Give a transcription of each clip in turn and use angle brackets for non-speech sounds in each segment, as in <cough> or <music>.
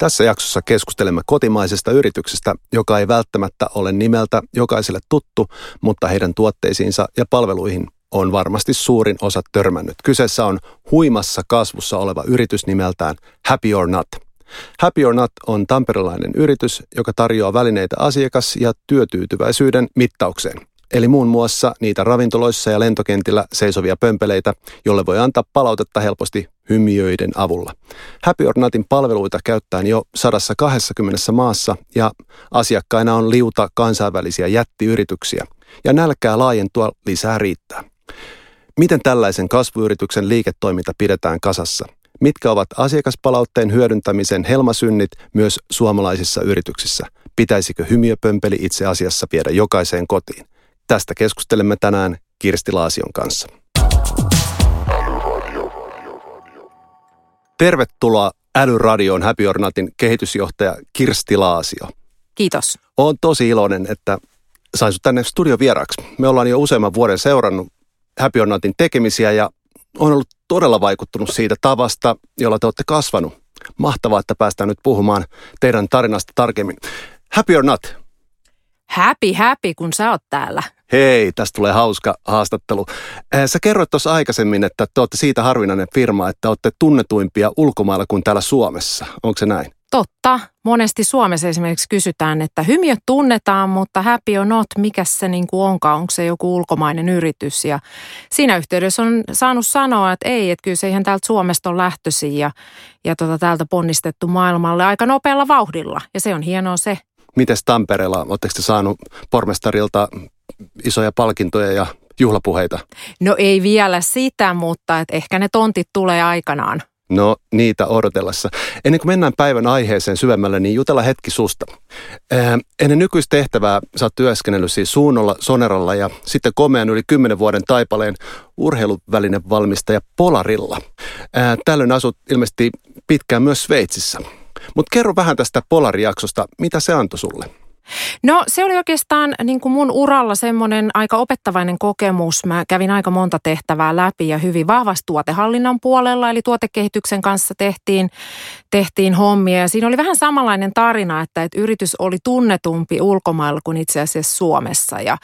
Tässä jaksossa keskustelemme kotimaisesta yrityksestä, joka ei välttämättä ole nimeltä jokaiselle tuttu, mutta heidän tuotteisiinsa ja palveluihin on varmasti suurin osa törmännyt. Kyseessä on huimassa kasvussa oleva yritys nimeltään Happy or Not. Happy or Not on tamperelainen yritys, joka tarjoaa välineitä asiakas- ja työtyytyväisyyden mittaukseen. Eli muun muassa niitä ravintoloissa ja lentokentillä seisovia pömpeleitä, jolle voi antaa palautetta helposti hymiöiden avulla. Happy or Notin palveluita käyttäen jo 120 maassa ja asiakkaina on liuta kansainvälisiä jättiyrityksiä. Ja nälkää laajentua lisää riittää. Miten tällaisen kasvuyrityksen liiketoiminta pidetään kasassa? Mitkä ovat asiakaspalautteen hyödyntämisen helmasynnit myös suomalaisissa yrityksissä? Pitäisikö hymiöpömpeli itse asiassa viedä jokaiseen kotiin? Tästä keskustelemme tänään Kirsti Laasion kanssa. Tervetuloa Älyradioon Happy Ornatin kehitysjohtaja Kirsti Laasio. Kiitos. Olen tosi iloinen, että sain sinut tänne studiovieraaksi. Me ollaan jo useamman vuoden seurannut Happy Ornatin tekemisiä ja on ollut todella vaikuttunut siitä tavasta, jolla te olette kasvanut. Mahtavaa, että päästään nyt puhumaan teidän tarinasta tarkemmin. Happy or not? Happy, happy, kun sä oot täällä. Hei, tästä tulee hauska haastattelu. Äh, sä kerroit tuossa aikaisemmin, että te olette siitä harvinainen firma, että olette tunnetuimpia ulkomailla kuin täällä Suomessa. Onko se näin? Totta. Monesti Suomessa esimerkiksi kysytään, että hymiöt tunnetaan, mutta happy or not, mikä se niin kuin onkaan, onko se joku ulkomainen yritys. Ja siinä yhteydessä on saanut sanoa, että ei, että kyllä se ihan täältä Suomesta on lähtöisin ja, ja tota, täältä ponnistettu maailmalle aika nopealla vauhdilla. Ja se on hienoa se. Mites Tampereella, oletteko te saanut pormestarilta isoja palkintoja ja juhlapuheita? No ei vielä sitä, mutta et ehkä ne tontit tulee aikanaan. No niitä odotellessa. Ennen kuin mennään päivän aiheeseen syvemmälle, niin jutella hetki susta. Ää, ennen nykyistä tehtävää sä oot työskennellyt siis Suunnolla, Soneralla ja sitten komean yli 10 vuoden taipaleen urheiluvälinen valmistaja Polarilla. Ää, tällöin asut ilmeisesti pitkään myös Sveitsissä. Mutta kerro vähän tästä Polarijaksosta, mitä se antoi sulle? No se oli oikeastaan niin kuin mun uralla semmoinen aika opettavainen kokemus. Mä kävin aika monta tehtävää läpi ja hyvin vahvasti tuotehallinnan puolella, eli tuotekehityksen kanssa tehtiin, tehtiin hommia. Ja siinä oli vähän samanlainen tarina, että, että yritys oli tunnetumpi ulkomailla kuin itse asiassa Suomessa. Ja,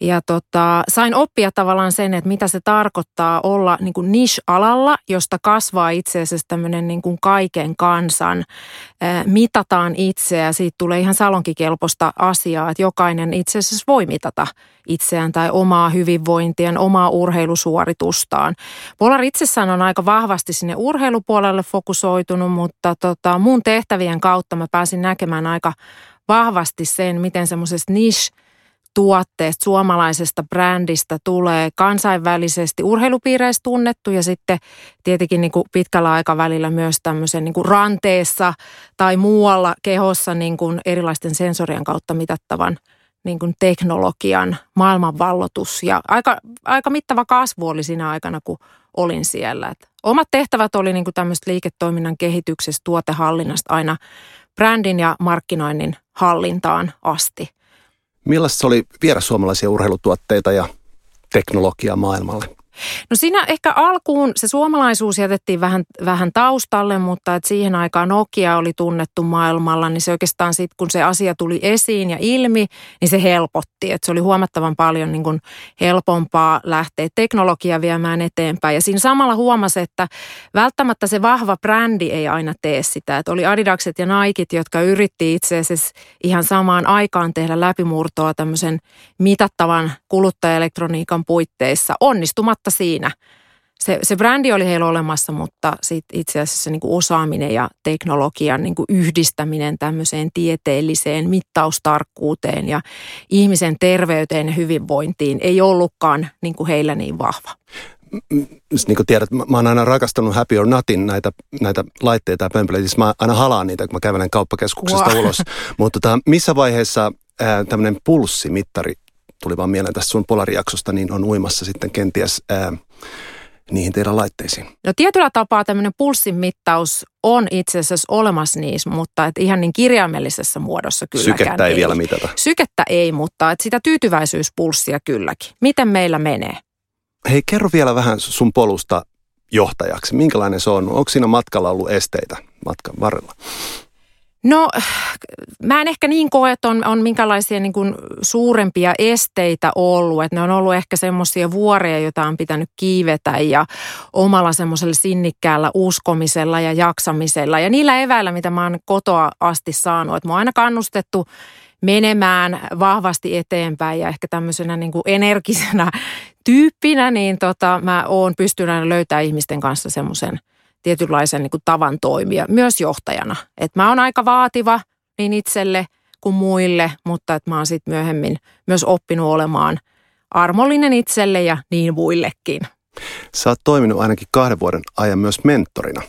ja tota, sain oppia tavallaan sen, että mitä se tarkoittaa olla niin kuin niche-alalla, josta kasvaa itse asiassa tämmöinen niin kuin kaiken kansan, mitataan itseä, siitä tulee ihan salonkikelpoista sellaista asiaa, että jokainen itse asiassa voi mitata itseään tai omaa hyvinvointiaan, omaa urheilusuoritustaan. Polar itsessään on aika vahvasti sinne urheilupuolelle fokusoitunut, mutta tota, mun tehtävien kautta mä pääsin näkemään aika vahvasti sen, miten semmoisesta niche tuotteesta, suomalaisesta brändistä tulee kansainvälisesti urheilupiireissä tunnettu ja sitten tietenkin niin kuin pitkällä aikavälillä myös tämmöisen niin kuin ranteessa tai muualla kehossa niin kuin erilaisten sensorien kautta mitattavan niin kuin teknologian maailmanvallotus ja aika, aika mittava kasvu oli siinä aikana, kun olin siellä. Et omat tehtävät oli niin kuin tämmöistä liiketoiminnan kehityksestä, tuotehallinnasta aina brändin ja markkinoinnin hallintaan asti – Millaista se oli viedä suomalaisia urheilutuotteita ja teknologiaa maailmalle? No siinä ehkä alkuun se suomalaisuus jätettiin vähän, vähän taustalle, mutta että siihen aikaan Nokia oli tunnettu maailmalla, niin se oikeastaan sitten kun se asia tuli esiin ja ilmi, niin se helpotti. Että se oli huomattavan paljon niin kuin helpompaa lähteä teknologiaa viemään eteenpäin. Ja siinä samalla huomasi, että välttämättä se vahva brändi ei aina tee sitä. Että oli Adidakset ja Nikit, jotka yritti itse asiassa ihan samaan aikaan tehdä läpimurtoa tämmöisen mitattavan kuluttajaelektroniikan puitteissa onnistumatta huomatta siinä. Se, se brändi oli heillä olemassa, mutta sit itse asiassa niin kuin osaaminen ja teknologian niin kuin yhdistäminen tämmöiseen tieteelliseen mittaustarkkuuteen ja ihmisen terveyteen ja hyvinvointiin ei ollutkaan niin kuin heillä niin vahva niin kuin tiedät, mä oon aina rakastanut Happy or Notin näitä, näitä laitteita ja pömpeleitä. Siis mä aina halaan niitä, kun mä kävelen kauppakeskuksesta wow. ulos. Mutta tota, missä vaiheessa tämmöinen pulssimittari tuli vaan mieleen tästä sun polarijaksosta, niin on uimassa sitten kenties ää, niihin teidän laitteisiin? No tietyllä tapaa tämmöinen pulssin mittaus on itse asiassa olemassa niissä, mutta et ihan niin kirjaimellisessä muodossa kylläkään Sykettä ei, ei vielä mitata. Sykettä ei, mutta et sitä tyytyväisyyspulssia kylläkin. Miten meillä menee? Hei, kerro vielä vähän sun polusta johtajaksi. Minkälainen se on? Onko siinä matkalla ollut esteitä matkan varrella? No mä en ehkä niin koe, että on, on minkälaisia niin kuin suurempia esteitä ollut. Että ne on ollut ehkä semmoisia vuoria, joita on pitänyt kiivetä ja omalla semmoisella sinnikkäällä uskomisella ja jaksamisella. Ja niillä eväillä, mitä mä oon kotoa asti saanut. Että mä oon aina kannustettu menemään vahvasti eteenpäin ja ehkä tämmöisenä niin kuin energisenä tyyppinä, niin tota, mä oon pystynyt löytämään ihmisten kanssa semmoisen – tietynlaisen niin kuin tavan toimia myös johtajana. Et mä oon aika vaativa niin itselle kuin muille, mutta että mä oon sitten myöhemmin myös oppinut olemaan armollinen itselle ja niin muillekin. Sä oot toiminut ainakin kahden vuoden ajan myös mentorina.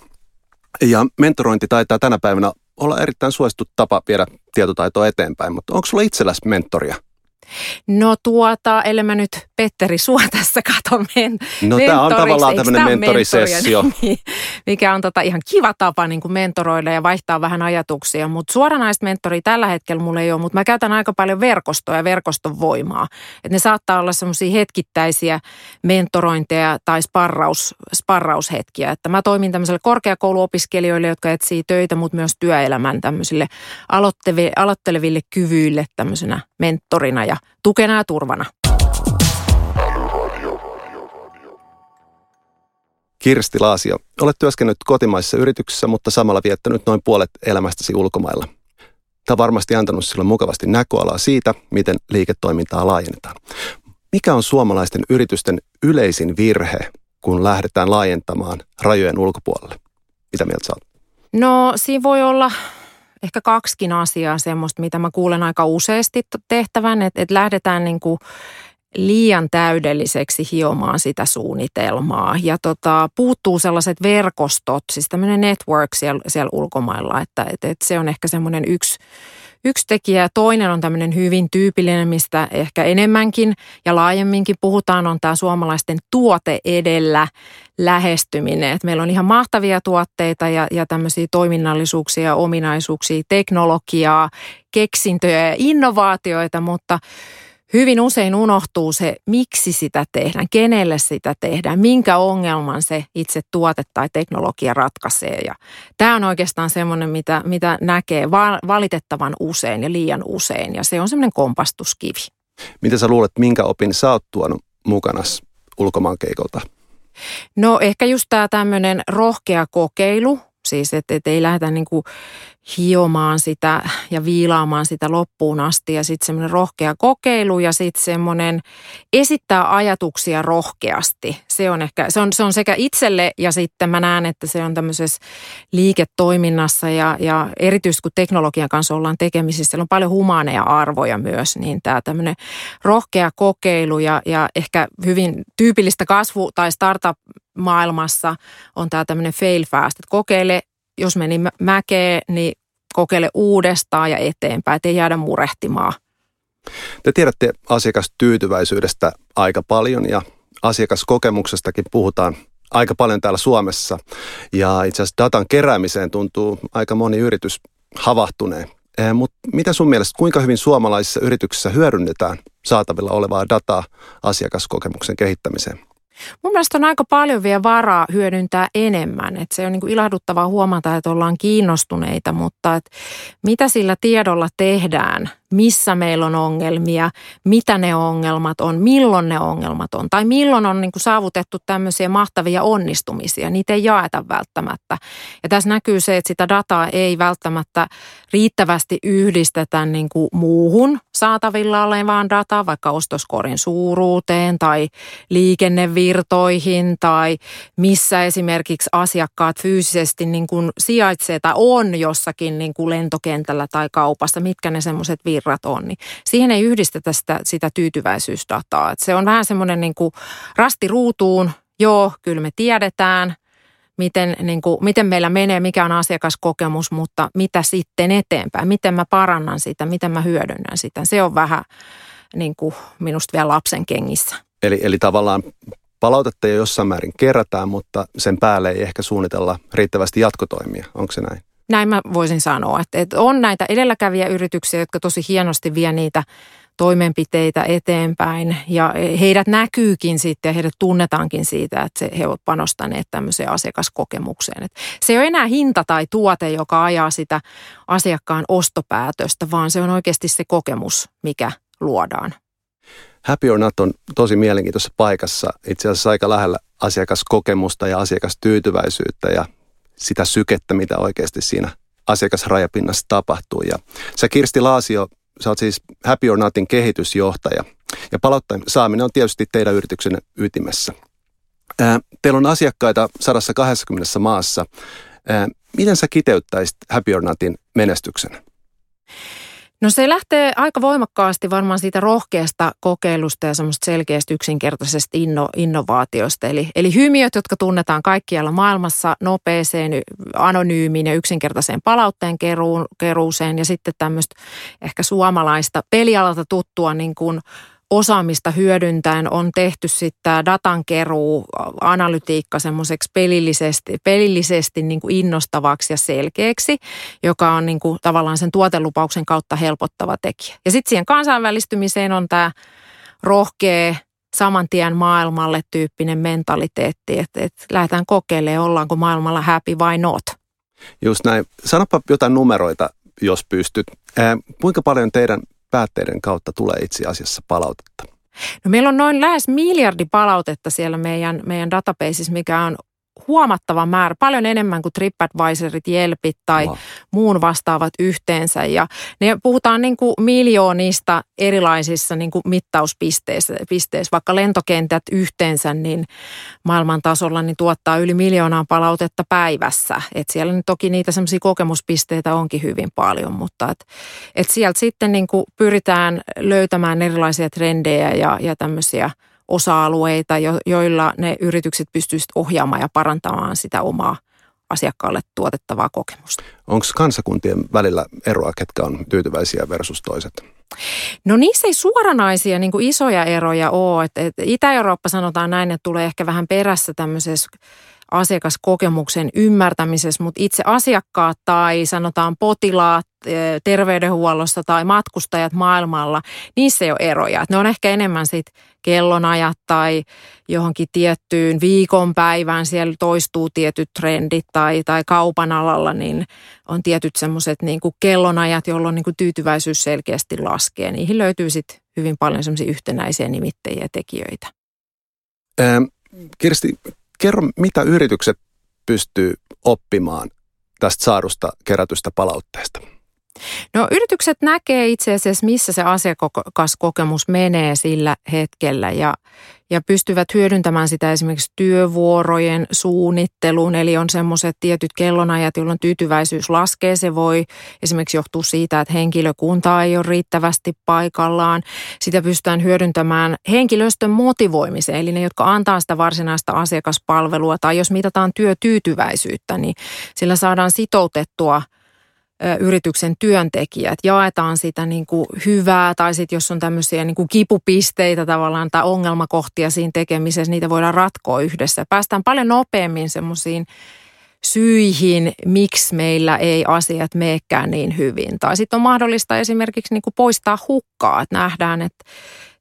Ja mentorointi taitaa tänä päivänä olla erittäin suosittu tapa viedä tietotaitoa eteenpäin, mutta onko sulla itselläsi mentoria? No tuota, ellei mä nyt Petteri sua <laughs> tässä katon men- No tämä on tavallaan tämmöinen mentorisessio. <laughs> Mikä on tota ihan kiva tapa niin kuin mentoroida ja vaihtaa vähän ajatuksia. Mutta suoranaista mentoria tällä hetkellä mulla ei ole, mutta mä käytän aika paljon verkostoa ja verkoston voimaa. Et ne saattaa olla semmoisia hetkittäisiä mentorointeja tai sparraus, sparraushetkiä. Että mä toimin tämmöiselle korkeakouluopiskelijoille, jotka etsii töitä, mutta myös työelämän tämmöisille aloitteleville kyvyille tämmöisenä mentorina ja tukena ja turvana. Kirsti Laasio, olet työskennellyt kotimaisessa yrityksessä, mutta samalla viettänyt noin puolet elämästäsi ulkomailla. Tämä on varmasti antanut sinulle mukavasti näköalaa siitä, miten liiketoimintaa laajennetaan. Mikä on suomalaisten yritysten yleisin virhe, kun lähdetään laajentamaan rajojen ulkopuolelle? Mitä mieltä saat? No siinä voi olla ehkä kaksikin asiaa semmoista, mitä mä kuulen aika useasti tehtävän, että, että lähdetään niin kuin liian täydelliseksi hiomaan sitä suunnitelmaa. Ja tota, puuttuu sellaiset verkostot, siis tämmöinen network siellä, siellä ulkomailla, että, että, että se on ehkä semmoinen yksi, yksi tekijä. Toinen on tämmöinen hyvin tyypillinen, mistä ehkä enemmänkin ja laajemminkin puhutaan, on tämä suomalaisten tuote edellä lähestyminen. Et meillä on ihan mahtavia tuotteita ja, ja tämmöisiä toiminnallisuuksia, ominaisuuksia, teknologiaa, keksintöjä ja innovaatioita, mutta hyvin usein unohtuu se, miksi sitä tehdään, kenelle sitä tehdään, minkä ongelman se itse tuote tai teknologia ratkaisee. Ja tämä on oikeastaan semmoinen, mitä, mitä näkee valitettavan usein ja liian usein, ja se on semmoinen kompastuskivi. Mitä sä luulet, minkä opin sä oot tuonut mukana ulkomaankeikolta? No ehkä just tämä tämmöinen rohkea kokeilu, siis että et ei lähdetä niin kuin hiomaan sitä ja viilaamaan sitä loppuun asti ja sitten semmoinen rohkea kokeilu ja sitten semmoinen esittää ajatuksia rohkeasti. Se on ehkä, se on, se on sekä itselle ja sitten mä näen, että se on tämmöisessä liiketoiminnassa ja, ja erityisesti kun teknologian kanssa ollaan tekemisissä, siellä on paljon humaaneja arvoja myös, niin tämä tämmöinen rohkea kokeilu ja, ja ehkä hyvin tyypillistä kasvu- tai startup maailmassa on tämä tämmöinen fail fast, että kokeile jos meni mäkeen, niin kokeile uudestaan ja eteenpäin, ettei jäädä murehtimaan. Te tiedätte asiakastyytyväisyydestä aika paljon ja asiakaskokemuksestakin puhutaan aika paljon täällä Suomessa. Ja itse asiassa datan keräämiseen tuntuu aika moni yritys havahtuneen. Eh, Mutta mitä sun mielestä, kuinka hyvin suomalaisissa yrityksissä hyödynnetään saatavilla olevaa dataa asiakaskokemuksen kehittämiseen? Mun mielestä on aika paljon vielä varaa hyödyntää enemmän. Et se on niin ilahduttavaa huomata, että ollaan kiinnostuneita, mutta et mitä sillä tiedolla tehdään – missä meillä on ongelmia, mitä ne ongelmat on, milloin ne ongelmat on. Tai milloin on niin kuin saavutettu tämmöisiä mahtavia onnistumisia. Niitä ei jaeta välttämättä. Ja tässä näkyy se, että sitä dataa ei välttämättä riittävästi yhdistetä niin kuin muuhun saatavilla olevaan dataan, vaikka ostoskorin suuruuteen tai liikennevirtoihin tai missä esimerkiksi asiakkaat fyysisesti niin kuin sijaitsee tai on jossakin niin kuin lentokentällä tai kaupassa, mitkä ne semmoiset virrat on, niin siihen ei yhdistetä sitä, sitä tyytyväisyysdataa. Et se on vähän semmoinen niin kuin rasti ruutuun, joo, kyllä me tiedetään, miten, niin kuin, miten meillä menee, mikä on asiakaskokemus, mutta mitä sitten eteenpäin, miten mä parannan sitä, miten mä hyödynnän sitä. Se on vähän niin kuin minusta vielä lapsen kengissä. Eli, eli tavallaan palautetta jo jossain määrin kerätään, mutta sen päälle ei ehkä suunnitella riittävästi jatkotoimia. Onko se näin? Näin mä voisin sanoa, että, että on näitä edelläkävijäyrityksiä, jotka tosi hienosti vie niitä toimenpiteitä eteenpäin ja heidät näkyykin sitten ja heidät tunnetaankin siitä, että he ovat panostaneet tämmöiseen asiakaskokemukseen. Et se ei ole enää hinta tai tuote, joka ajaa sitä asiakkaan ostopäätöstä, vaan se on oikeasti se kokemus, mikä luodaan. Happy or Not on tosi mielenkiintoisessa paikassa, itse asiassa aika lähellä asiakaskokemusta ja asiakastyytyväisyyttä ja sitä sykettä, mitä oikeasti siinä asiakasrajapinnassa tapahtuu. Ja sä Kirsti Laasio, sä oot siis Happy or Notin kehitysjohtaja ja palautteen saaminen on tietysti teidän yrityksen ytimessä. Ää, teillä on asiakkaita 120 maassa. Ää, miten sä kiteyttäisit Happy or Notin menestyksen? No se lähtee aika voimakkaasti varmaan siitä rohkeasta kokeilusta ja semmoista selkeästä yksinkertaisesta inno, innovaatiosta. Eli, eli hymiöt, jotka tunnetaan kaikkialla maailmassa nopeeseen, anonyymiin ja yksinkertaiseen palautteen keruuseen ja sitten tämmöistä ehkä suomalaista pelialalta tuttua niin kuin osaamista hyödyntäen on tehty sitten tämä datankeruu, analytiikka semmoiseksi pelillisesti, pelillisesti niin kuin innostavaksi ja selkeäksi, joka on niin kuin tavallaan sen tuotelupauksen kautta helpottava tekijä. Ja sitten siihen kansainvälistymiseen on tämä rohkea saman tien maailmalle tyyppinen mentaliteetti, että, että lähdetään kokeilemaan, ollaanko maailmalla happy vai not. Just näin. Sanopa jotain numeroita, jos pystyt. Ää, kuinka paljon teidän päätteiden kautta tulee itse asiassa palautetta? No meillä on noin lähes miljardi palautetta siellä meidän, meidän databaseissa, mikä on huomattava määrä, paljon enemmän kuin TripAdvisorit, Jelpit tai wow. muun vastaavat yhteensä. Ja ne puhutaan niin kuin miljoonista erilaisissa niin kuin mittauspisteissä, pisteissä. vaikka lentokentät yhteensä niin maailman tasolla niin tuottaa yli miljoonaa palautetta päivässä. Et siellä nyt toki niitä semmoisia kokemuspisteitä onkin hyvin paljon, mutta et, et sieltä sitten niin kuin pyritään löytämään erilaisia trendejä ja, ja tämmöisiä – osa-alueita, joilla ne yritykset pystyisivät ohjaamaan ja parantamaan sitä omaa asiakkaalle tuotettavaa kokemusta. Onko kansakuntien välillä eroa, ketkä on tyytyväisiä versus toiset? No niissä ei suoranaisia niin isoja eroja ole. Et, et Itä-Eurooppa sanotaan näin, että tulee ehkä vähän perässä tämmöisessä asiakaskokemuksen ymmärtämisessä, mutta itse asiakkaat tai sanotaan potilaat eh, terveydenhuollossa tai matkustajat maailmalla, niissä ei ole eroja. ne on ehkä enemmän sit kellonajat tai johonkin tiettyyn viikonpäivään siellä toistuu tietyt trendit tai, tai kaupan alalla, niin on tietyt semmoiset niin kellonajat, jolloin niin kuin tyytyväisyys selkeästi laskee. Niihin löytyy sitten hyvin paljon semmoisia yhtenäisiä nimittäjiä ja tekijöitä. Ähm, Kirsti, kerro, mitä yritykset pystyy oppimaan tästä saadusta kerätystä palautteesta? No yritykset näkee itse asiassa, missä se asiakaskokemus menee sillä hetkellä ja, ja pystyvät hyödyntämään sitä esimerkiksi työvuorojen suunnitteluun. Eli on semmoiset tietyt kellonajat, jolloin tyytyväisyys laskee. Se voi esimerkiksi johtua siitä, että henkilökunta ei ole riittävästi paikallaan. Sitä pystytään hyödyntämään henkilöstön motivoimiseen, eli ne, jotka antaa sitä varsinaista asiakaspalvelua. Tai jos mitataan työtyytyväisyyttä, niin sillä saadaan sitoutettua – yrityksen työntekijät, jaetaan sitä niin kuin hyvää tai sitten jos on tämmöisiä niin kuin kipupisteitä tavallaan tai ongelmakohtia siinä tekemisessä, niitä voidaan ratkoa yhdessä. Päästään paljon nopeammin semmoisiin syihin, miksi meillä ei asiat meekään niin hyvin. Tai sitten on mahdollista esimerkiksi niin kuin poistaa hukkaa, että nähdään, että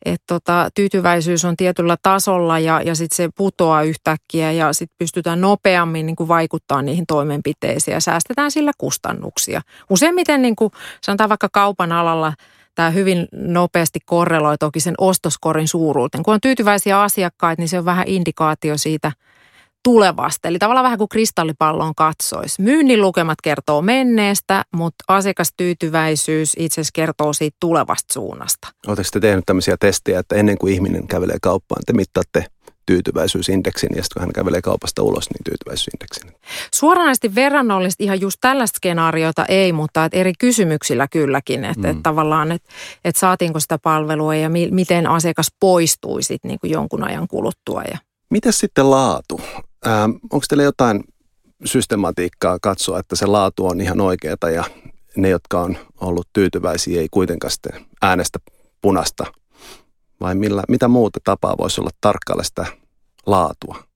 että tota, tyytyväisyys on tietyllä tasolla ja, ja sitten se putoaa yhtäkkiä ja sitten pystytään nopeammin niin kuin vaikuttaa niihin toimenpiteisiin ja säästetään sillä kustannuksia. Useimmiten niin kuin sanotaan vaikka kaupan alalla tämä hyvin nopeasti korreloi toki sen ostoskorin suuruuteen. Kun on tyytyväisiä asiakkaita, niin se on vähän indikaatio siitä – tulevasta. Eli tavallaan vähän kuin kristallipallon katsoisi. Myynnin lukemat kertoo menneestä, mutta asiakastyytyväisyys itse asiassa kertoo siitä tulevasta suunnasta. Oletteko te tehnyt tämmöisiä testejä, että ennen kuin ihminen kävelee kauppaan, te mittaatte tyytyväisyysindeksin ja sitten kun hän kävelee kaupasta ulos, niin tyytyväisyysindeksin. Suoranaisesti verrannollisesti ihan just tällaista skenaariota ei, mutta että eri kysymyksillä kylläkin, että, mm. että tavallaan, että, että saatiinko sitä palvelua ja mi, miten asiakas poistui sitten niin jonkun ajan kuluttua. Ja. Miten sitten laatu? Ähm, onko teillä jotain systematiikkaa katsoa, että se laatu on ihan oikeata ja ne, jotka on ollut tyytyväisiä, ei kuitenkaan sitten äänestä punasta? Vai millä, mitä muuta tapaa voisi olla tarkkailla sitä laatua?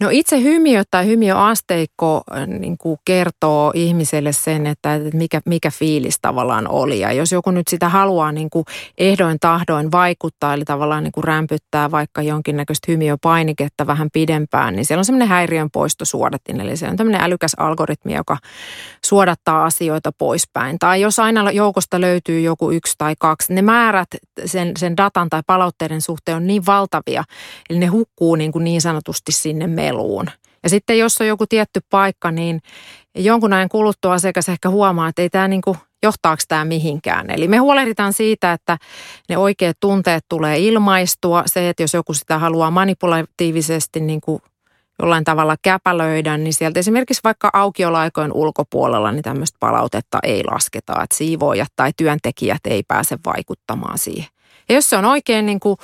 No itse hymiö tai hymiöasteikko äh, niin kuin kertoo ihmiselle sen, että mikä, mikä fiilis tavallaan oli. Ja jos joku nyt sitä haluaa niin kuin ehdoin tahdoin vaikuttaa, eli tavallaan niin kuin rämpyttää vaikka jonkinnäköistä hymiöpainiketta vähän pidempään, niin siellä on semmoinen häiriön poistosuodatin. Eli se on tämmöinen älykäs algoritmi, joka suodattaa asioita poispäin. Tai jos aina joukosta löytyy joku yksi tai kaksi, ne määrät sen, sen datan tai palautteiden suhteen on niin valtavia, eli ne hukkuu niin, kuin niin sanotusti sinne meluun. Ja sitten jos on joku tietty paikka, niin jonkun ajan kuluttua asiakas ehkä huomaa, että ei tämä niin kuin, johtaako tämä mihinkään. Eli me huolehditaan siitä, että ne oikeat tunteet tulee ilmaistua. Se, että jos joku sitä haluaa manipulatiivisesti niin kuin jollain tavalla käpälöidä, niin sieltä esimerkiksi vaikka aukiolaikojen ulkopuolella niin tämmöistä palautetta ei lasketa, että siivoojat tai työntekijät ei pääse vaikuttamaan siihen. Ja jos se on oikein niin kuin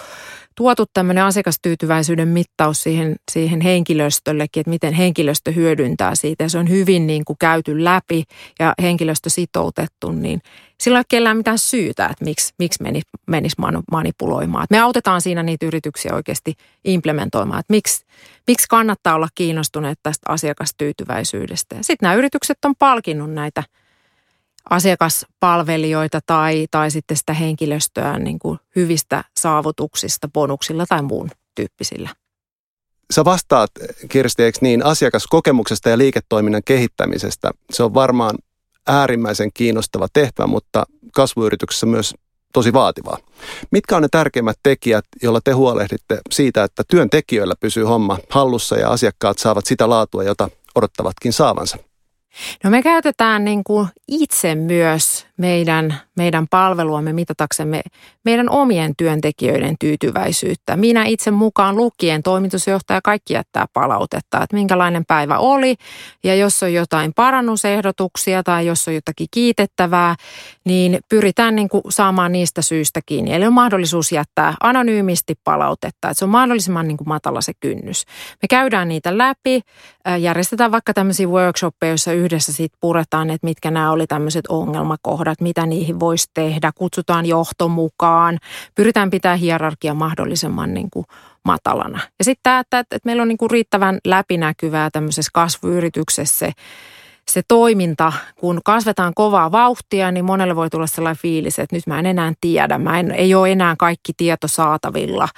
tuotu tämmöinen asiakastyytyväisyyden mittaus siihen, siihen henkilöstöllekin, että miten henkilöstö hyödyntää siitä ja se on hyvin niin kuin käyty läpi ja henkilöstö sitoutettu, niin sillä ei ole kellään mitään syytä, että miksi, miksi menisi menis manipuloimaan. Me autetaan siinä niitä yrityksiä oikeasti implementoimaan, että miksi, miksi kannattaa olla kiinnostuneet tästä asiakastyytyväisyydestä. Sitten nämä yritykset on palkinnut näitä – asiakaspalvelijoita tai, tai sitten sitä henkilöstöä niin kuin hyvistä saavutuksista, bonuksilla tai muun tyyppisillä. Sä vastaat, Kirsti, eikö niin, asiakaskokemuksesta ja liiketoiminnan kehittämisestä. Se on varmaan äärimmäisen kiinnostava tehtävä, mutta kasvuyrityksessä myös tosi vaativaa. Mitkä on ne tärkeimmät tekijät, joilla te huolehditte siitä, että työntekijöillä pysyy homma hallussa ja asiakkaat saavat sitä laatua, jota odottavatkin saavansa? No me käytetään niin kuin itse myös meidän, meidän palveluamme mitataksemme meidän omien työntekijöiden tyytyväisyyttä. Minä itse mukaan lukien toimitusjohtaja kaikki jättää palautetta, että minkälainen päivä oli ja jos on jotain parannusehdotuksia tai jos on jotakin kiitettävää, niin pyritään niin kuin saamaan niistä syistä kiinni. Eli on mahdollisuus jättää anonyymisti palautetta, että se on mahdollisimman niin kuin matala se kynnys. Me käydään niitä läpi, järjestetään vaikka tämmöisiä workshoppeja, joissa yhdessä sitten puretaan, että mitkä nämä oli tämmöiset ongelmakohdat, mitä niihin voisi tehdä, kutsutaan johto mukaan, pyritään pitää hierarkia mahdollisimman niin kuin matalana. Ja sitten tämä, että, että meillä on niin kuin riittävän läpinäkyvää tämmöisessä kasvuyrityksessä se, se toiminta, kun kasvetaan kovaa vauhtia, niin monelle voi tulla sellainen fiilis, että nyt mä en enää tiedä, mä en, ei ole enää kaikki tieto saatavilla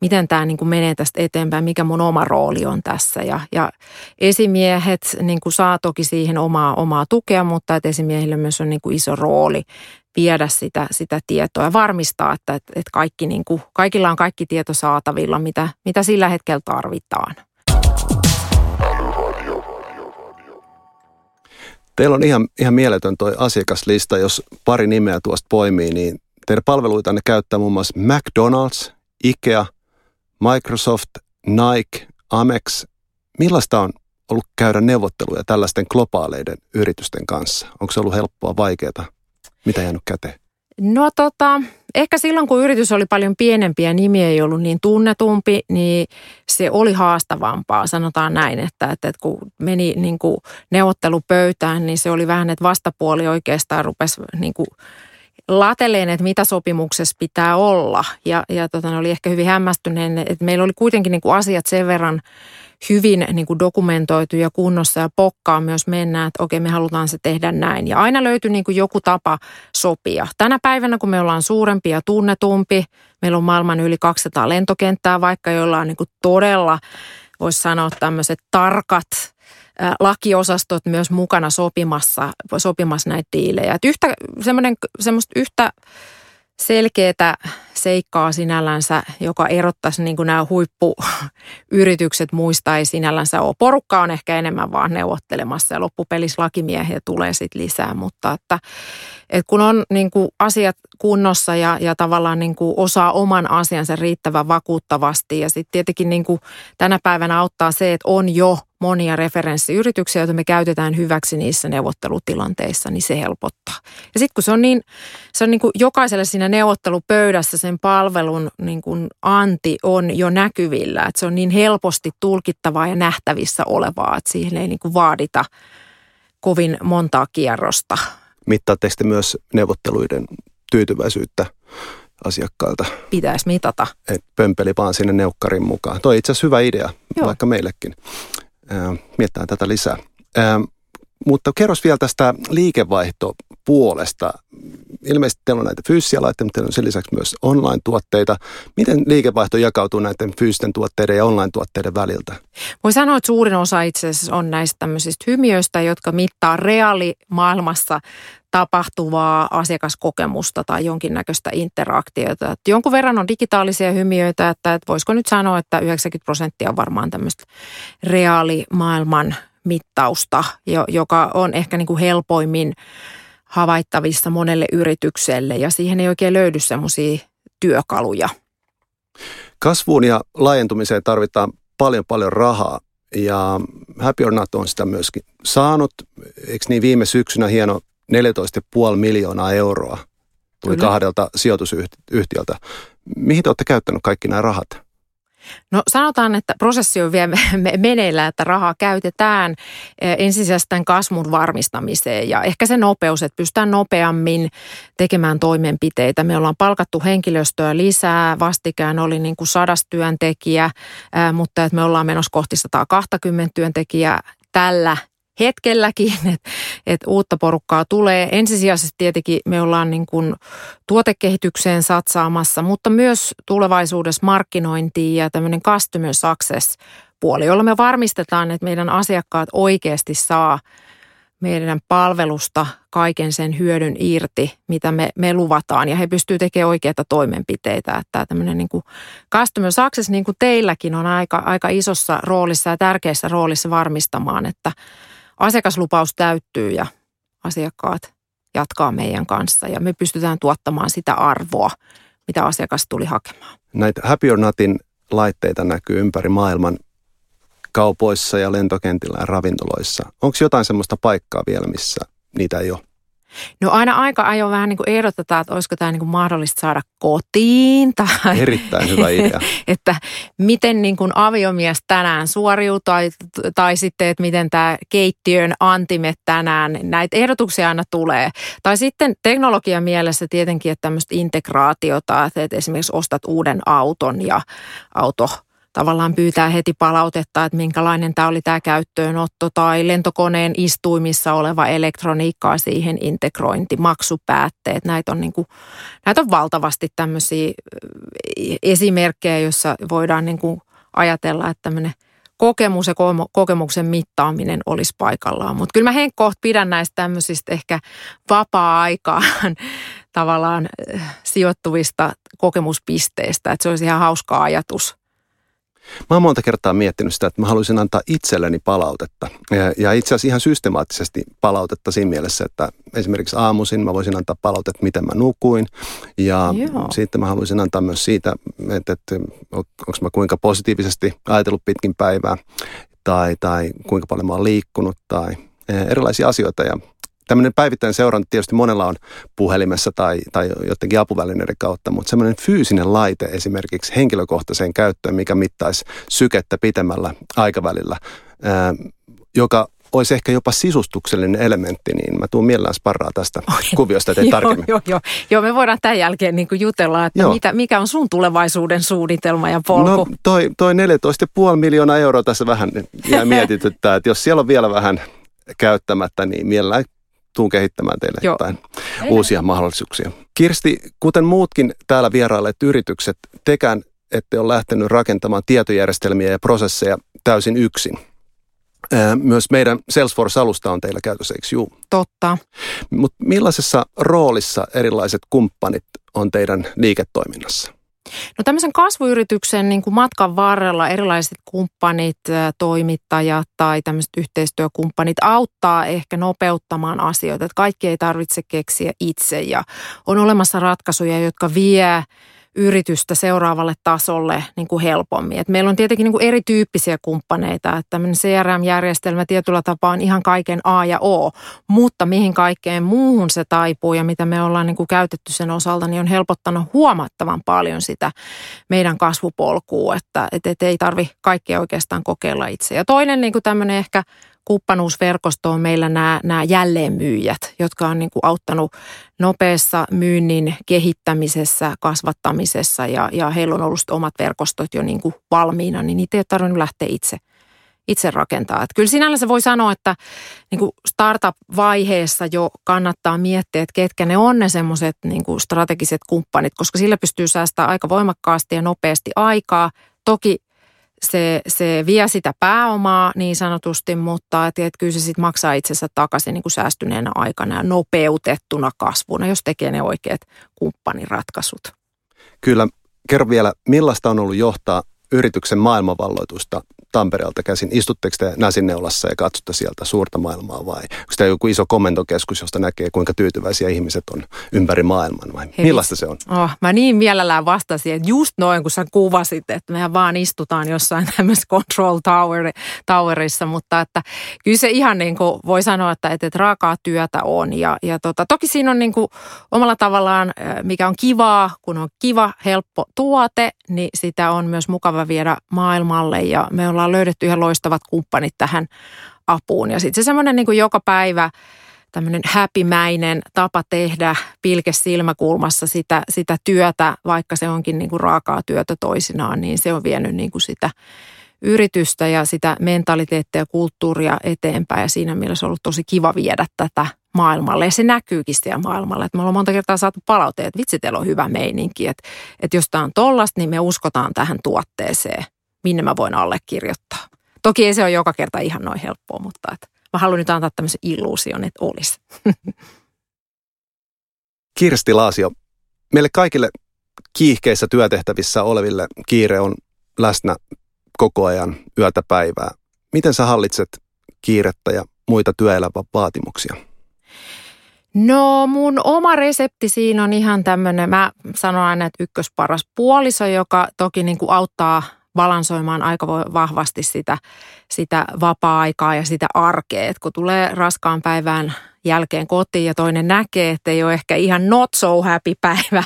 miten tämä niin kuin menee tästä eteenpäin, mikä mun oma rooli on tässä. Ja, ja esimiehet niin kuin saa toki siihen omaa, omaa tukea, mutta että esimiehille myös on niin kuin iso rooli viedä sitä, sitä tietoa ja varmistaa, että, että kaikki niin kuin, kaikilla on kaikki tieto saatavilla, mitä, mitä sillä hetkellä tarvitaan. Teillä on ihan, ihan mieletön tuo asiakaslista, jos pari nimeä tuosta poimii, niin teidän palveluitanne käyttää muun muassa McDonald's, IKEA, Microsoft, Nike, Amex. Millaista on ollut käydä neuvotteluja tällaisten globaaleiden yritysten kanssa? Onko se ollut helppoa, vaikeaa? Mitä jäänyt käteen? No tota, ehkä silloin kun yritys oli paljon pienempi ja nimi ei ollut niin tunnetumpi, niin se oli haastavampaa, sanotaan näin, että, että, kun meni niin kuin neuvottelupöytään, niin se oli vähän, että vastapuoli oikeastaan rupesi niin kuin lateleen, että mitä sopimuksessa pitää olla. Ja, ja tota, ne oli ehkä hyvin hämmästyneen, että meillä oli kuitenkin niin kuin asiat sen verran hyvin niin kuin dokumentoitu ja kunnossa ja pokkaa myös mennä, että okei me halutaan se tehdä näin. Ja aina löytyi niin kuin joku tapa sopia. Tänä päivänä, kun me ollaan suurempi ja tunnetumpi, meillä on maailman yli 200 lentokenttää, vaikka joilla on niin kuin todella, voisi sanoa tämmöiset tarkat – lakiosastot myös mukana sopimassa, sopimassa näitä diilejä. Et yhtä, semmoista yhtä selkeää seikkaa sinällänsä, joka erottaisi niin kuin nämä huippuyritykset <laughs> muista ei sinällänsä ole. Porukka on ehkä enemmän vaan neuvottelemassa ja loppupelissä lakimiehiä tulee sitten lisää, mutta että, että kun on niin kuin asiat kunnossa ja, ja tavallaan niin kuin osaa oman asiansa riittävän vakuuttavasti ja sitten tietenkin niin kuin tänä päivänä auttaa se, että on jo monia referenssiyrityksiä, joita me käytetään hyväksi niissä neuvottelutilanteissa, niin se helpottaa. Ja sitten kun se on niin, se on niin kuin jokaiselle siinä neuvottelupöydässä sen palvelun niin kuin anti on jo näkyvillä, että se on niin helposti tulkittavaa ja nähtävissä olevaa, että siihen ei niin kuin vaadita kovin montaa kierrosta. Mittaatteko te myös neuvotteluiden tyytyväisyyttä asiakkailta. Pitäisi mitata. Et pömpeli vaan sinne neukkarin mukaan. Toi itse asiassa hyvä idea, Joo. vaikka meillekin. Miettää tätä lisää. Mutta kerros vielä tästä liikevaihtopuolesta. Ilmeisesti teillä on näitä fyysisiä laitteita, mutta teillä on sen lisäksi myös online-tuotteita. Miten liikevaihto jakautuu näiden fyysisten tuotteiden ja online-tuotteiden väliltä? Voi sanoa, että suurin osa itse asiassa on näistä tämmöisistä hymiöistä, jotka mittaa reaalimaailmassa tapahtuvaa asiakaskokemusta tai jonkinnäköistä interaktiota. Että jonkun verran on digitaalisia hymiöitä, että, että voisiko nyt sanoa, että 90 prosenttia on varmaan tämmöistä reaalimaailman mittausta, joka on ehkä niin kuin helpoimmin havaittavissa monelle yritykselle ja siihen ei oikein löydy semmoisia työkaluja. Kasvuun ja laajentumiseen tarvitaan paljon paljon rahaa ja Happy or Not on sitä myöskin saanut. Eikö niin viime syksynä hieno 14,5 miljoonaa euroa tuli Kyllä. kahdelta sijoitusyhtiöltä. Mihin te olette käyttänyt kaikki nämä rahat? No sanotaan, että prosessi on vielä meneillään, että rahaa käytetään eh, ensisijaisesti kasvun varmistamiseen ja ehkä se nopeus, että pystytään nopeammin tekemään toimenpiteitä. Me ollaan palkattu henkilöstöä lisää, vastikään oli niin kuin sadas työntekijä, eh, mutta että me ollaan menossa kohti 120 työntekijää tällä hetkelläkin, <laughs> että et uutta porukkaa tulee. Ensisijaisesti tietenkin me ollaan niin kuin tuotekehitykseen satsaamassa, mutta myös tulevaisuudessa markkinointiin ja tämmöinen customer success puoli, jolla me varmistetaan, että meidän asiakkaat oikeasti saa meidän palvelusta kaiken sen hyödyn irti, mitä me, me luvataan, ja he pystyvät tekemään oikeita toimenpiteitä. Että tämmöinen niin kuin customer success, niin kuin teilläkin, on aika, aika isossa roolissa ja tärkeässä roolissa varmistamaan, että asiakaslupaus täyttyy ja asiakkaat jatkaa meidän kanssa ja me pystytään tuottamaan sitä arvoa, mitä asiakas tuli hakemaan. Näitä Happy or Notin laitteita näkyy ympäri maailman kaupoissa ja lentokentillä ja ravintoloissa. Onko jotain sellaista paikkaa vielä, missä niitä ei ole? No aina aika ajoin vähän niin kuin ehdotetaan, että olisiko tämä niin kuin mahdollista saada kotiin. Tai, Erittäin hyvä idea. <laughs> että miten niin kuin aviomies tänään suoriutuu tai, tai sitten, että miten tämä keittiön antimet tänään. Näitä ehdotuksia aina tulee. Tai sitten teknologian mielessä tietenkin, että tämmöistä integraatiota, että esimerkiksi ostat uuden auton ja auto – tavallaan pyytää heti palautetta, että minkälainen tämä oli tämä käyttöönotto tai lentokoneen istuimissa oleva elektroniikkaa siihen integrointi, maksupäätteet. Näitä on, niin kuin, näitä on valtavasti tämmöisiä esimerkkejä, joissa voidaan niin kuin ajatella, että tämmöinen kokemus ja kokemuksen mittaaminen olisi paikallaan. Mutta kyllä mä Henkko pidän näistä tämmöisistä ehkä vapaa-aikaan <laughs> tavallaan sijoittuvista kokemuspisteistä, että se olisi ihan hauska ajatus – Mä oon monta kertaa miettinyt sitä, että mä haluaisin antaa itselleni palautetta. Ja, ja itse asiassa ihan systemaattisesti palautetta siinä mielessä, että esimerkiksi aamuisin mä voisin antaa palautetta, miten mä nukuin. Ja Joo. sitten mä haluaisin antaa myös siitä, että, että onko mä kuinka positiivisesti ajatellut pitkin päivää. Tai, tai kuinka paljon mä oon liikkunut tai erilaisia asioita. Ja tämmöinen päivittäinen seuranta tietysti monella on puhelimessa tai, tai jotenkin apuvälineiden kautta, mutta semmoinen fyysinen laite esimerkiksi henkilökohtaiseen käyttöön, mikä mittaisi sykettä pitemmällä aikavälillä, ää, joka olisi ehkä jopa sisustuksellinen elementti, niin mä tuun mielellään sparraa tästä okay. kuviosta tein tarkemmin. Joo, joo, joo, me voidaan tämän jälkeen niin kuin jutella, että mitä, mikä on sun tulevaisuuden suunnitelma ja polku. No toi, toi 14,5 miljoonaa euroa tässä vähän jää <laughs> mietityttää, että jos siellä on vielä vähän käyttämättä, niin mielellään tuun kehittämään teille Joo. jotain Ei uusia mahdollisuuksia. Kirsti, kuten muutkin täällä vierailleet yritykset, tekään ette ole lähtenyt rakentamaan tietojärjestelmiä ja prosesseja täysin yksin. Myös meidän Salesforce-alusta on teillä käytössä, eikö juu? Totta. Mutta millaisessa roolissa erilaiset kumppanit on teidän liiketoiminnassa? No tämmöisen kasvuyrityksen niin kuin matkan varrella erilaiset kumppanit, toimittajat tai tämmöiset yhteistyökumppanit auttaa ehkä nopeuttamaan asioita. Että kaikki ei tarvitse keksiä itse ja on olemassa ratkaisuja, jotka vie yritystä seuraavalle tasolle niin kuin helpommin. Et meillä on tietenkin niin kuin erityyppisiä kumppaneita, että CRM-järjestelmä tietyllä tapaa on ihan kaiken A ja O, mutta mihin kaikkeen muuhun se taipuu ja mitä me ollaan niin kuin käytetty sen osalta, niin on helpottanut huomattavan paljon sitä meidän kasvupolkua, että et, et ei tarvi kaikkea oikeastaan kokeilla itse. Ja toinen niin kuin tämmöinen ehkä kumppanuusverkostoon meillä nämä, nämä jälleenmyyjät, jotka on niin kuin auttanut nopeassa myynnin kehittämisessä, kasvattamisessa ja, ja heillä on ollut omat verkostot jo niin kuin valmiina, niin niitä ei ole tarvinnut lähteä itse – itse rakentaa. Että kyllä sinällä voi sanoa, että niin kuin startup-vaiheessa jo kannattaa miettiä, että ketkä ne on ne semmoiset niin strategiset kumppanit, koska sillä pystyy säästämään aika voimakkaasti ja nopeasti aikaa. Toki se, se vie sitä pääomaa niin sanotusti, mutta et, et kyllä se sitten maksaa itsensä takaisin niin kuin säästyneenä aikana ja nopeutettuna kasvuna, jos tekee ne oikeat kumppaniratkaisut. Kyllä. Kerro vielä, millaista on ollut johtaa yrityksen maailmanvalloitusta Tampereelta käsin. Istutteko te Näsinneulassa ja katsotte sieltä suurta maailmaa vai onko tämä joku iso komentokeskus, josta näkee kuinka tyytyväisiä ihmiset on ympäri maailman vai Hei, millaista se on? Oh, mä niin mielellään vastasin, että just noin kun sä kuvasit, että mehän vaan istutaan jossain <laughs> tämmöisessä control tower, towerissa, mutta että kyllä se ihan niin kuin voi sanoa, että, että, että raakaa työtä on ja, ja tota, toki siinä on niin kuin omalla tavallaan, mikä on kivaa, kun on kiva, helppo tuote, niin sitä on myös mukava viedä maailmalle ja me ollaan löydetty ihan loistavat kumppanit tähän apuun. Ja sitten se semmoinen niin kuin joka päivä tämmöinen häpimäinen tapa tehdä pilke silmäkulmassa sitä, sitä työtä, vaikka se onkin niin kuin raakaa työtä toisinaan, niin se on vienyt niin kuin sitä yritystä ja sitä mentaliteettia ja kulttuuria eteenpäin. Ja siinä mielessä on ollut tosi kiva viedä tätä maailmalle. Ja se näkyykin siellä maailmalla. Että me ollaan monta kertaa saatu palautteet, että vitsi, teillä on hyvä meininki. Että, että jos tämä on tollasta, niin me uskotaan tähän tuotteeseen minne mä voin allekirjoittaa. Toki ei se ole joka kerta ihan noin helppoa, mutta että mä haluan nyt antaa tämmöisen illuusion, että olisi. <laughs> Kirsti Laasio, meille kaikille kiihkeissä työtehtävissä oleville kiire on läsnä koko ajan yötä päivää. Miten sä hallitset kiirettä ja muita työelämän vaatimuksia? No mun oma resepti siinä on ihan tämmöinen, mä sanon aina, että ykkösparas puoliso, joka toki niin kuin auttaa balansoimaan aika vahvasti sitä, sitä vapaa-aikaa ja sitä arkea. Et kun tulee raskaan päivän jälkeen kotiin ja toinen näkee, että ei ole ehkä ihan not so happy päivä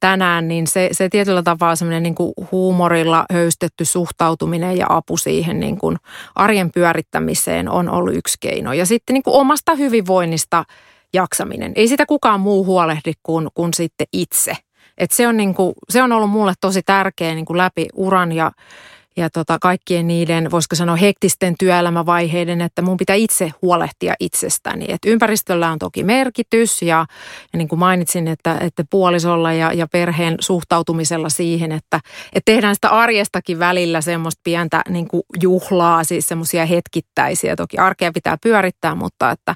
tänään, niin se, se tietyllä tapaa semmoinen niin huumorilla höystetty suhtautuminen ja apu siihen niin kuin arjen pyörittämiseen on ollut yksi keino. Ja sitten niin kuin omasta hyvinvoinnista jaksaminen. Ei sitä kukaan muu huolehdi kuin, kuin sitten itse. Et se, on niinku, se on ollut mulle tosi tärkeä niinku läpi uran ja ja tota, kaikkien niiden, voisiko sanoa hektisten työelämävaiheiden, että mun pitää itse huolehtia itsestäni. Et ympäristöllä on toki merkitys ja, ja niin kuin mainitsin, että, että puolisolla ja, ja perheen suhtautumisella siihen, että, että tehdään sitä arjestakin välillä semmoista pientä niin kuin juhlaa, siis semmoisia hetkittäisiä. Toki arkea pitää pyörittää, mutta että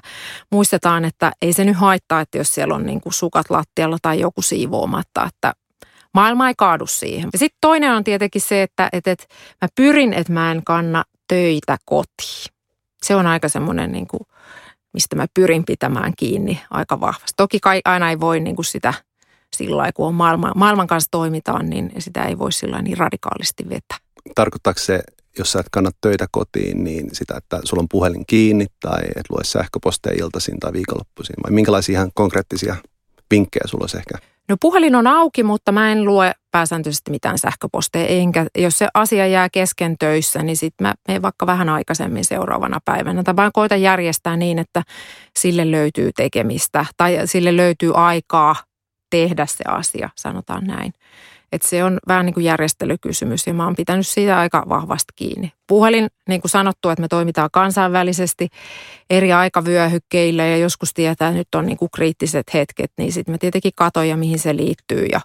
muistetaan, että ei se nyt haittaa, että jos siellä on niin kuin sukat lattialla tai joku siivoamatta, että maailma ei kaadu siihen. Ja sitten toinen on tietenkin se, että, että, että mä pyrin, että mä en kanna töitä kotiin. Se on aika semmoinen, niin mistä mä pyrin pitämään kiinni aika vahvasti. Toki kai aina ei voi niin kuin sitä sillä lailla, kun on maailman, maailman kanssa toimitaan, niin sitä ei voi sillä niin radikaalisti vetää. Tarkoittaako se, jos sä et kannat töitä kotiin, niin sitä, että sulla on puhelin kiinni tai et lue sähköposteja iltaisin tai viikonloppuisin? Vai minkälaisia ihan konkreettisia vinkkejä sulla olisi ehkä? No puhelin on auki, mutta mä en lue pääsääntöisesti mitään sähköposteja, enkä jos se asia jää kesken töissä, niin sitten mä menen vaikka vähän aikaisemmin seuraavana päivänä. Tai vaan koitan järjestää niin, että sille löytyy tekemistä tai sille löytyy aikaa tehdä se asia, sanotaan näin. Että se on vähän niin kuin järjestelykysymys ja mä oon pitänyt siitä aika vahvasti kiinni. Puhelin, niin kuin sanottu, että me toimitaan kansainvälisesti eri aikavyöhykkeillä ja joskus tietää, että nyt on niin kuin kriittiset hetket, niin sitten mä tietenkin katon ja mihin se liittyy ja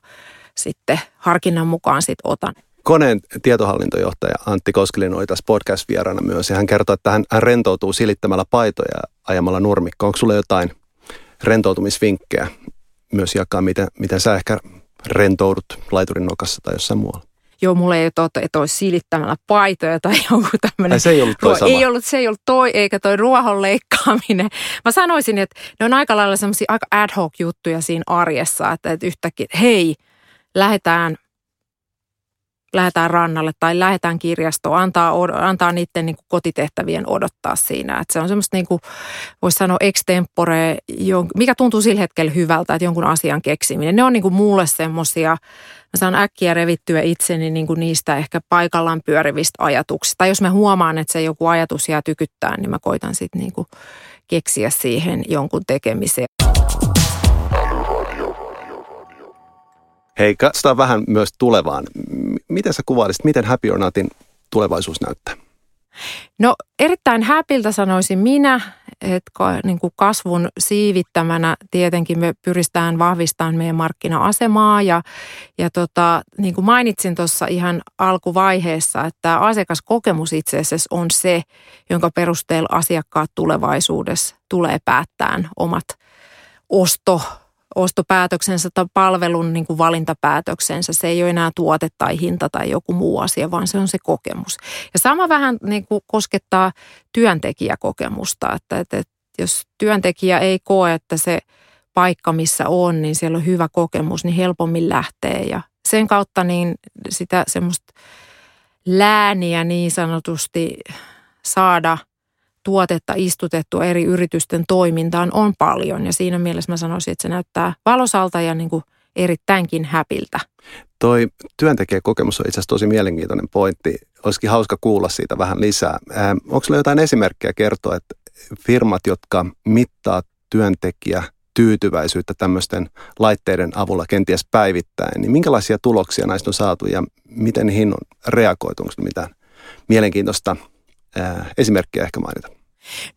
sitten harkinnan mukaan sitten otan. Koneen tietohallintojohtaja Antti Koskelin oli tässä podcast-vieraana myös ja hän kertoi, että hän, rentoutuu silittämällä paitoja ja ajamalla nurmikkoa. Onko sulla jotain rentoutumisvinkkejä myös jakaa, miten, miten sä ehkä rentoudut laiturin nokassa tai jossain muualla? Joo, mulla ei ole, että olisi silittämällä paitoja tai joku tämmöinen. se ei ollut toi sama. Ei ollut, se ei ollut toi, eikä toi ruohon leikkaaminen. Mä sanoisin, että ne on aika lailla semmoisia aika ad hoc juttuja siinä arjessa, että, että yhtäkkiä, hei, lähdetään lähdetään rannalle tai lähdetään kirjastoon, antaa, antaa niiden niin kuin kotitehtävien odottaa siinä. Että se on semmoista, niin voisi sanoa extempore, mikä tuntuu sillä hetkellä hyvältä, että jonkun asian keksiminen. Ne on niin kuin mulle semmoisia, mä saan äkkiä revittyä itseni niin kuin niistä ehkä paikallaan pyörivistä ajatuksista. Tai jos mä huomaan, että se joku ajatus jää tykyttää, niin mä koitan sitten niin keksiä siihen jonkun tekemiseen. Hei, katsotaan vähän myös tulevaan. Miten sä kuvailisit, miten Happy or Notin tulevaisuus näyttää? No erittäin häpiltä sanoisin minä, että niin kuin kasvun siivittämänä tietenkin me pyristään vahvistamaan meidän markkina-asemaa ja, ja tota, niin kuin mainitsin tuossa ihan alkuvaiheessa, että asiakaskokemus itse asiassa on se, jonka perusteella asiakkaat tulevaisuudessa tulee päättämään omat osto ostopäätöksensä tai palvelun niin kuin valintapäätöksensä. Se ei ole enää tuote tai hinta tai joku muu asia, vaan se on se kokemus. Ja sama vähän niin kuin koskettaa työntekijäkokemusta, että, että, että jos työntekijä ei koe, että se paikka, missä on, niin siellä on hyvä kokemus, niin helpommin lähtee. Ja sen kautta niin sitä semmoista lääniä niin sanotusti saada – tuotetta istutettua eri yritysten toimintaan on paljon. Ja siinä mielessä mä sanoisin, että se näyttää valosalta ja niin kuin erittäinkin häpiltä. Toi työntekijäkokemus on itse asiassa tosi mielenkiintoinen pointti. Olisikin hauska kuulla siitä vähän lisää. Ää, ähm, onko sulla jotain esimerkkejä kertoa, että firmat, jotka mittaa työntekijä tyytyväisyyttä tämmöisten laitteiden avulla kenties päivittäin, niin minkälaisia tuloksia näistä on saatu ja miten niihin on reagoitu? Onko mitään mielenkiintoista esimerkkejä ehkä mainita?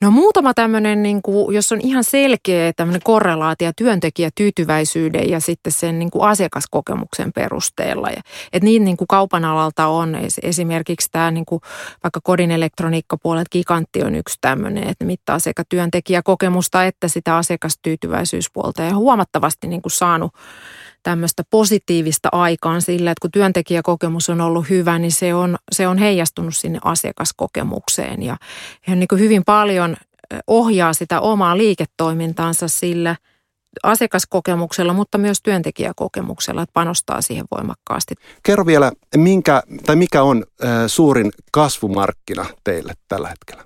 No muutama tämmöinen, niin kuin, jos on ihan selkeä tämmöinen korrelaatio työntekijätyytyväisyyden ja sitten sen niin kuin asiakaskokemuksen perusteella. Ja, että niin, niin kuin kaupan alalta on esimerkiksi tämä niin kuin, vaikka kodin elektroniikkapuolet Gigantti on yksi tämmöinen, että mittaa sekä työntekijäkokemusta että sitä asiakastyytyväisyyspuolta ja huomattavasti niin kuin saanut tämmöistä positiivista aikaan sillä, että kun työntekijäkokemus on ollut hyvä, niin se on, se on heijastunut sinne asiakaskokemukseen. Ja he niin kuin hyvin paljon ohjaa sitä omaa liiketoimintaansa sillä asiakaskokemuksella, mutta myös työntekijäkokemuksella, että panostaa siihen voimakkaasti. Kerro vielä, minkä, tai mikä on suurin kasvumarkkina teille tällä hetkellä?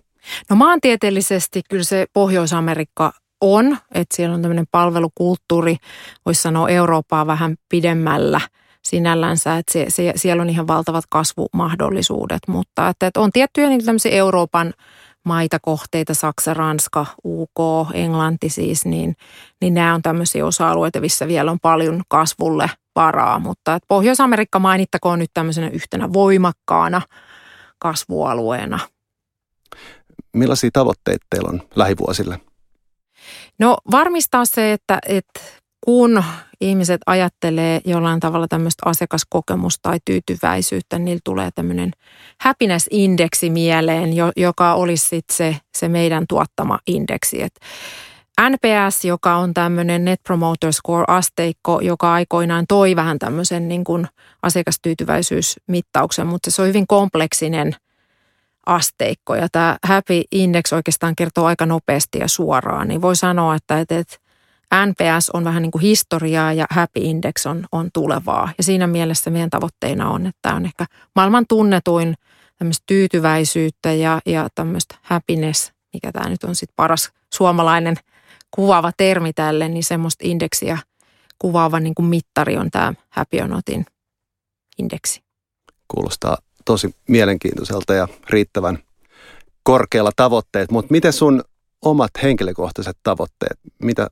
No maantieteellisesti kyllä se Pohjois-Amerikka on, että siellä on tämmöinen palvelukulttuuri, voisi sanoa Eurooppaa vähän pidemmällä sinällänsä, että se, se, siellä on ihan valtavat kasvumahdollisuudet, mutta että, että on tiettyjä niin tämmöisiä Euroopan maita kohteita, Saksa, Ranska, UK, Englanti siis, niin, niin nämä on tämmöisiä osa-alueita, missä vielä on paljon kasvulle varaa, mutta että Pohjois-Amerikka mainittakoon nyt tämmöisenä yhtenä voimakkaana kasvualueena. Millaisia tavoitteita teillä on lähivuosille? No varmistaa se, että, että kun ihmiset ajattelee jollain tavalla tämmöistä asiakaskokemusta tai tyytyväisyyttä, niin niillä tulee tämmöinen happiness-indeksi mieleen, joka olisi sitten se, se meidän tuottama indeksi. Et NPS, joka on tämmöinen Net Promoter Score-asteikko, joka aikoinaan toi vähän tämmöisen niin kuin asiakastyytyväisyysmittauksen, mutta se on hyvin kompleksinen – asteikko. Ja tämä Happy Index oikeastaan kertoo aika nopeasti ja suoraan. Niin voi sanoa, että, että NPS on vähän niin kuin historiaa ja Happy Index on, on tulevaa. Ja siinä mielessä meidän tavoitteena on, että tämä on ehkä maailman tunnetuin tämmöistä tyytyväisyyttä ja, ja tämmöistä happiness, mikä tämä nyt on sitten paras suomalainen kuvaava termi tälle, niin semmoista indeksiä kuvaava niin kuin mittari on tämä Happy Notin indeksi. Kuulostaa tosi mielenkiintoiselta ja riittävän korkealla tavoitteet, mutta miten sun omat henkilökohtaiset tavoitteet, mitä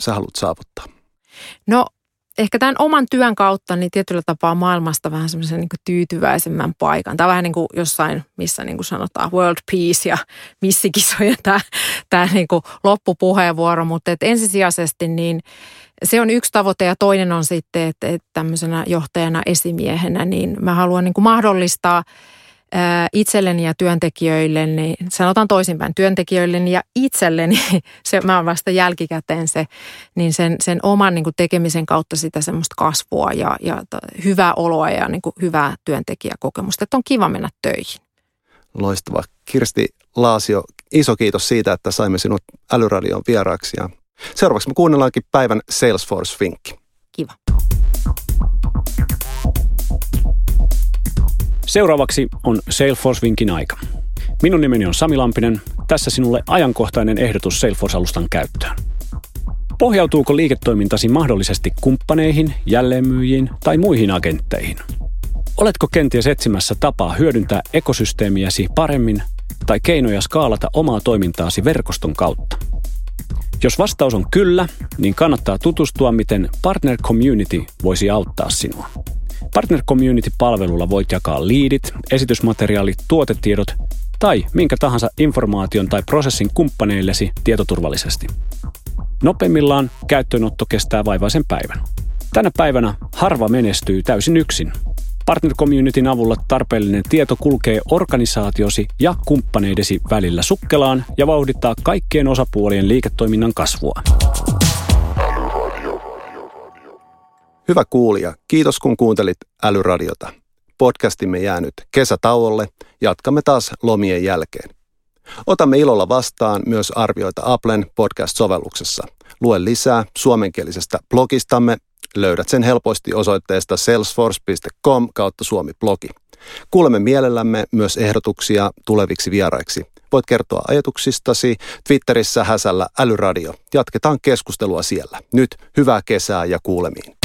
sä haluat saavuttaa? No ehkä tämän oman työn kautta niin tietyllä tapaa maailmasta vähän semmoisen niin tyytyväisemmän paikan. Tämä on vähän niin kuin jossain, missä niin kuin sanotaan world peace ja missikisoja tämä, tämä niin kuin loppupuheenvuoro, mutta et ensisijaisesti niin se on yksi tavoite ja toinen on sitten, että, että tämmöisenä johtajana, esimiehenä, niin mä haluan niin kuin mahdollistaa itselleni ja työntekijöille, niin sanotaan toisinpäin, työntekijöilleni ja itselleni, <laughs> se, mä oon vasta jälkikäteen se, niin sen, sen oman niin kuin tekemisen kautta sitä semmoista kasvua ja, ja hyvää oloa ja niin kuin hyvää työntekijäkokemusta, että on kiva mennä töihin. Loistava. Kirsti Laasio, iso kiitos siitä, että saimme sinut Älyradion vieraaksi ja Seuraavaksi me kuunnellaankin päivän Salesforce-vinkki. Kiva. Seuraavaksi on Salesforce-vinkin aika. Minun nimeni on Sami Lampinen. Tässä sinulle ajankohtainen ehdotus Salesforce-alustan käyttöön. Pohjautuuko liiketoimintasi mahdollisesti kumppaneihin, jälleenmyyjiin tai muihin agentteihin? Oletko kenties etsimässä tapaa hyödyntää ekosysteemiäsi paremmin tai keinoja skaalata omaa toimintaasi verkoston kautta? Jos vastaus on kyllä, niin kannattaa tutustua, miten Partner Community voisi auttaa sinua. Partner Community-palvelulla voit jakaa liidit, esitysmateriaalit, tuotetiedot tai minkä tahansa informaation tai prosessin kumppaneillesi tietoturvallisesti. Nopeimmillaan käyttöönotto kestää vaivaisen päivän. Tänä päivänä harva menestyy täysin yksin. Partner Communityn avulla tarpeellinen tieto kulkee organisaatiosi ja kumppaneidesi välillä sukkelaan ja vauhdittaa kaikkien osapuolien liiketoiminnan kasvua. Hyvä kuulija, kiitos kun kuuntelit Älyradiota. Podcastimme jäänyt kesätauolle, jatkamme taas lomien jälkeen. Otamme ilolla vastaan myös arvioita Applen podcast-sovelluksessa. Lue lisää suomenkielisestä blogistamme. Löydät sen helposti osoitteesta salesforce.com kautta suomi-blogi. Kuulemme mielellämme myös ehdotuksia tuleviksi vieraiksi. Voit kertoa ajatuksistasi Twitterissä häsällä älyradio. Jatketaan keskustelua siellä. Nyt hyvää kesää ja kuulemiin.